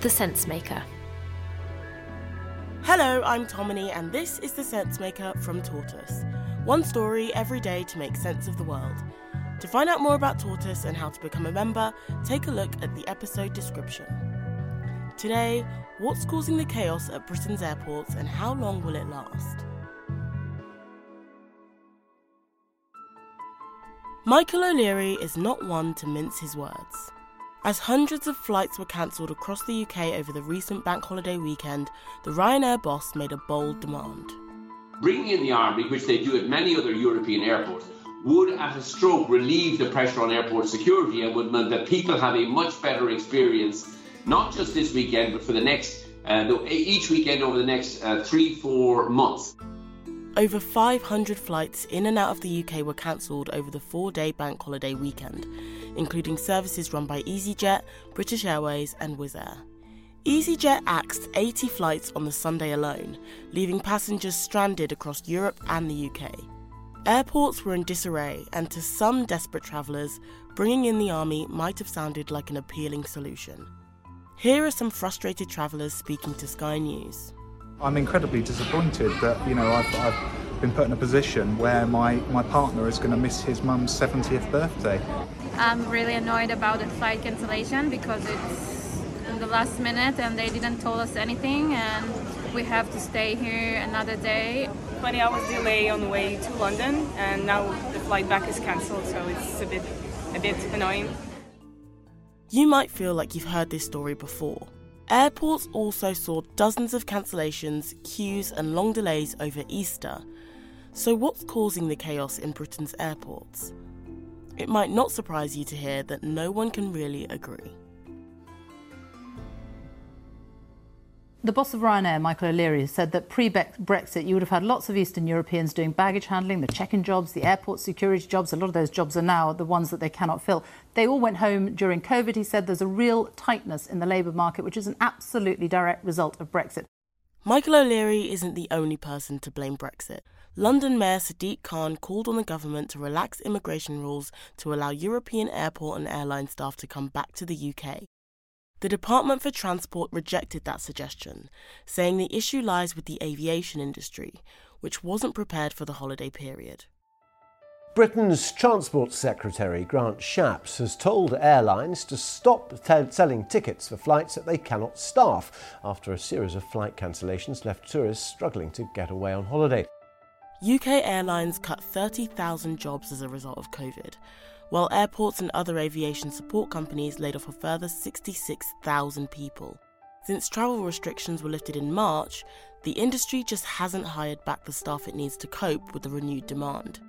The Sensemaker. Hello, I'm Tomini, and this is The Sensemaker from Tortoise. One story every day to make sense of the world. To find out more about Tortoise and how to become a member, take a look at the episode description. Today, what's causing the chaos at Britain's airports and how long will it last? Michael O'Leary is not one to mince his words. As hundreds of flights were cancelled across the UK over the recent bank holiday weekend, the Ryanair boss made a bold demand. Bringing in the army, which they do at many other European airports, would at a stroke relieve the pressure on airport security and would mean that people have a much better experience, not just this weekend, but for the next, uh, each weekend over the next uh, three, four months. Over 500 flights in and out of the UK were cancelled over the four day bank holiday weekend, including services run by EasyJet, British Airways, and Wizz Air. EasyJet axed 80 flights on the Sunday alone, leaving passengers stranded across Europe and the UK. Airports were in disarray, and to some desperate travellers, bringing in the army might have sounded like an appealing solution. Here are some frustrated travellers speaking to Sky News. I'm incredibly disappointed that you know I've, I've been put in a position where my, my partner is going to miss his mum's 70th birthday. I'm really annoyed about the flight cancellation because it's in the last minute and they didn't tell us anything and we have to stay here another day. 20 hours delay on the way to London and now the flight back is cancelled so it's a bit a bit annoying. You might feel like you've heard this story before. Airports also saw dozens of cancellations, queues, and long delays over Easter. So, what's causing the chaos in Britain's airports? It might not surprise you to hear that no one can really agree. The boss of Ryanair, Michael O'Leary, said that pre Brexit, you would have had lots of Eastern Europeans doing baggage handling, the check in jobs, the airport security jobs. A lot of those jobs are now the ones that they cannot fill. They all went home during COVID. He said there's a real tightness in the labour market, which is an absolutely direct result of Brexit. Michael O'Leary isn't the only person to blame Brexit. London Mayor Sadiq Khan called on the government to relax immigration rules to allow European airport and airline staff to come back to the UK. The Department for Transport rejected that suggestion, saying the issue lies with the aviation industry, which wasn't prepared for the holiday period. Britain's Transport Secretary Grant Shapps has told airlines to stop t- selling tickets for flights that they cannot staff after a series of flight cancellations left tourists struggling to get away on holiday. UK airlines cut 30,000 jobs as a result of COVID, while airports and other aviation support companies laid off a further 66,000 people. Since travel restrictions were lifted in March, the industry just hasn't hired back the staff it needs to cope with the renewed demand.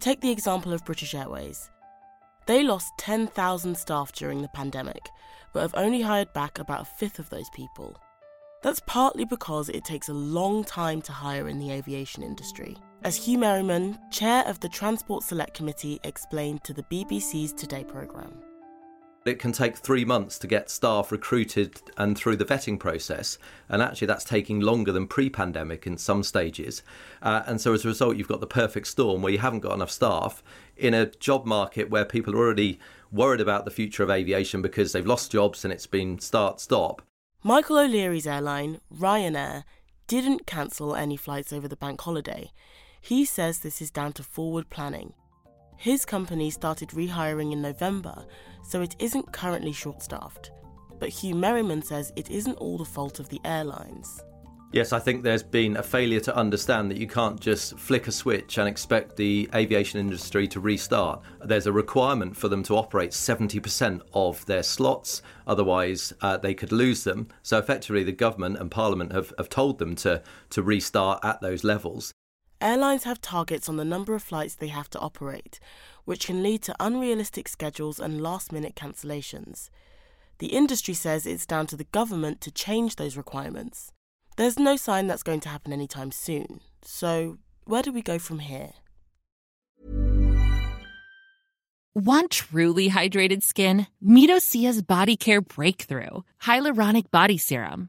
Take the example of British Airways. They lost 10,000 staff during the pandemic, but have only hired back about a fifth of those people. That's partly because it takes a long time to hire in the aviation industry as Huw Merriman, chair of the Transport Select Committee, explained to the BBC's Today programme. It can take three months to get staff recruited and through the vetting process, and actually that's taking longer than pre pandemic in some stages. Uh, and so as a result, you've got the perfect storm where you haven't got enough staff in a job market where people are already worried about the future of aviation because they've lost jobs and it's been start stop. Michael O'Leary's airline, Ryanair, didn't cancel any flights over the bank holiday. He says this is down to forward planning. His company started rehiring in November, so it isn't currently short staffed. But Huw Merriman says it isn't all the fault of the airlines. Yes, I think there's been a failure to understand that you can't just flick a switch and expect the aviation industry to restart. There's a requirement for them to operate 70% of their slots, otherwise, uh, they could lose them. So, effectively, the government and parliament have, have told them to, to restart at those levels. Airlines have targets on the number of flights they have to operate, which can lead to unrealistic schedules and last minute cancellations. The industry says it's down to the government to change those requirements. There's no sign that's going to happen anytime soon. So, where do we go from here? Want truly hydrated skin? Meet Osea's Body Care Breakthrough Hyaluronic Body Serum.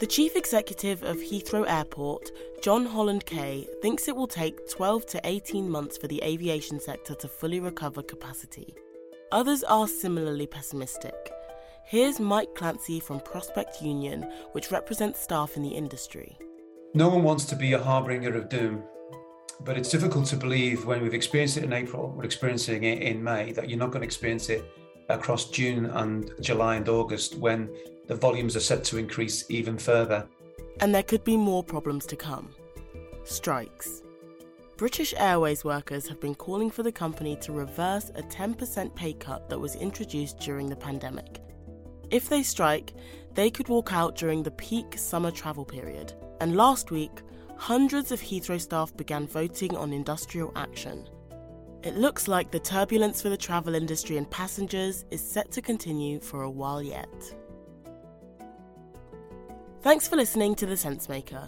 The chief executive of Heathrow Airport, John Holland-Kaye, thinks it will take 12 to 18 months for the aviation sector to fully recover capacity. Others are similarly pessimistic. Here's Mike Clancy from Prospect Union, which represents staff in the industry. No one wants to be a harbinger of doom, but it's difficult to believe when we've experienced it in April, we're experiencing it in May, that you're not going to experience it across June and July and August when the volumes are set to increase even further. And there could be more problems to come. Strikes. British Airways workers have been calling for the company to reverse a 10% pay cut that was introduced during the pandemic. If they strike, they could walk out during the peak summer travel period. And last week, hundreds of Heathrow staff began voting on industrial action. It looks like the turbulence for the travel industry and passengers is set to continue for a while yet. Thanks for listening to The Sensemaker.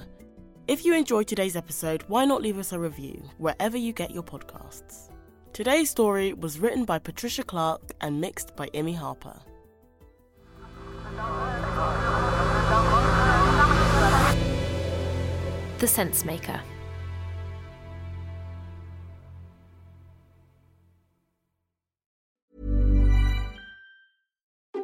If you enjoyed today's episode, why not leave us a review wherever you get your podcasts? Today's story was written by Patricia Clark and mixed by Emmy Harper. The Sensemaker.